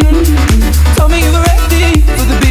Mm-hmm. Tell me you were ready for the beat.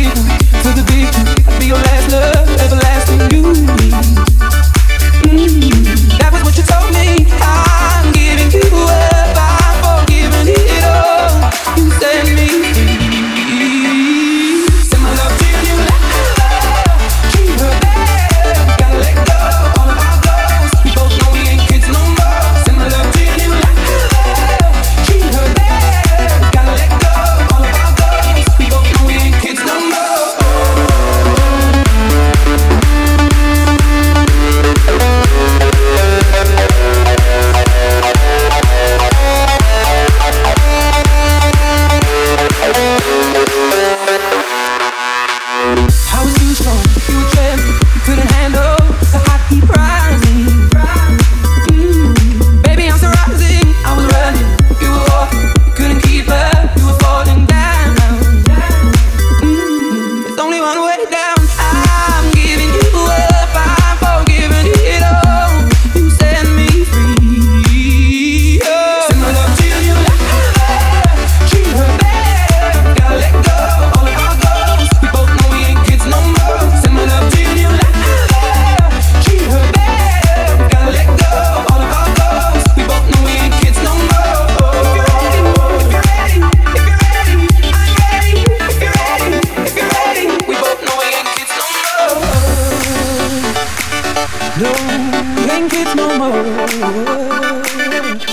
can't no more.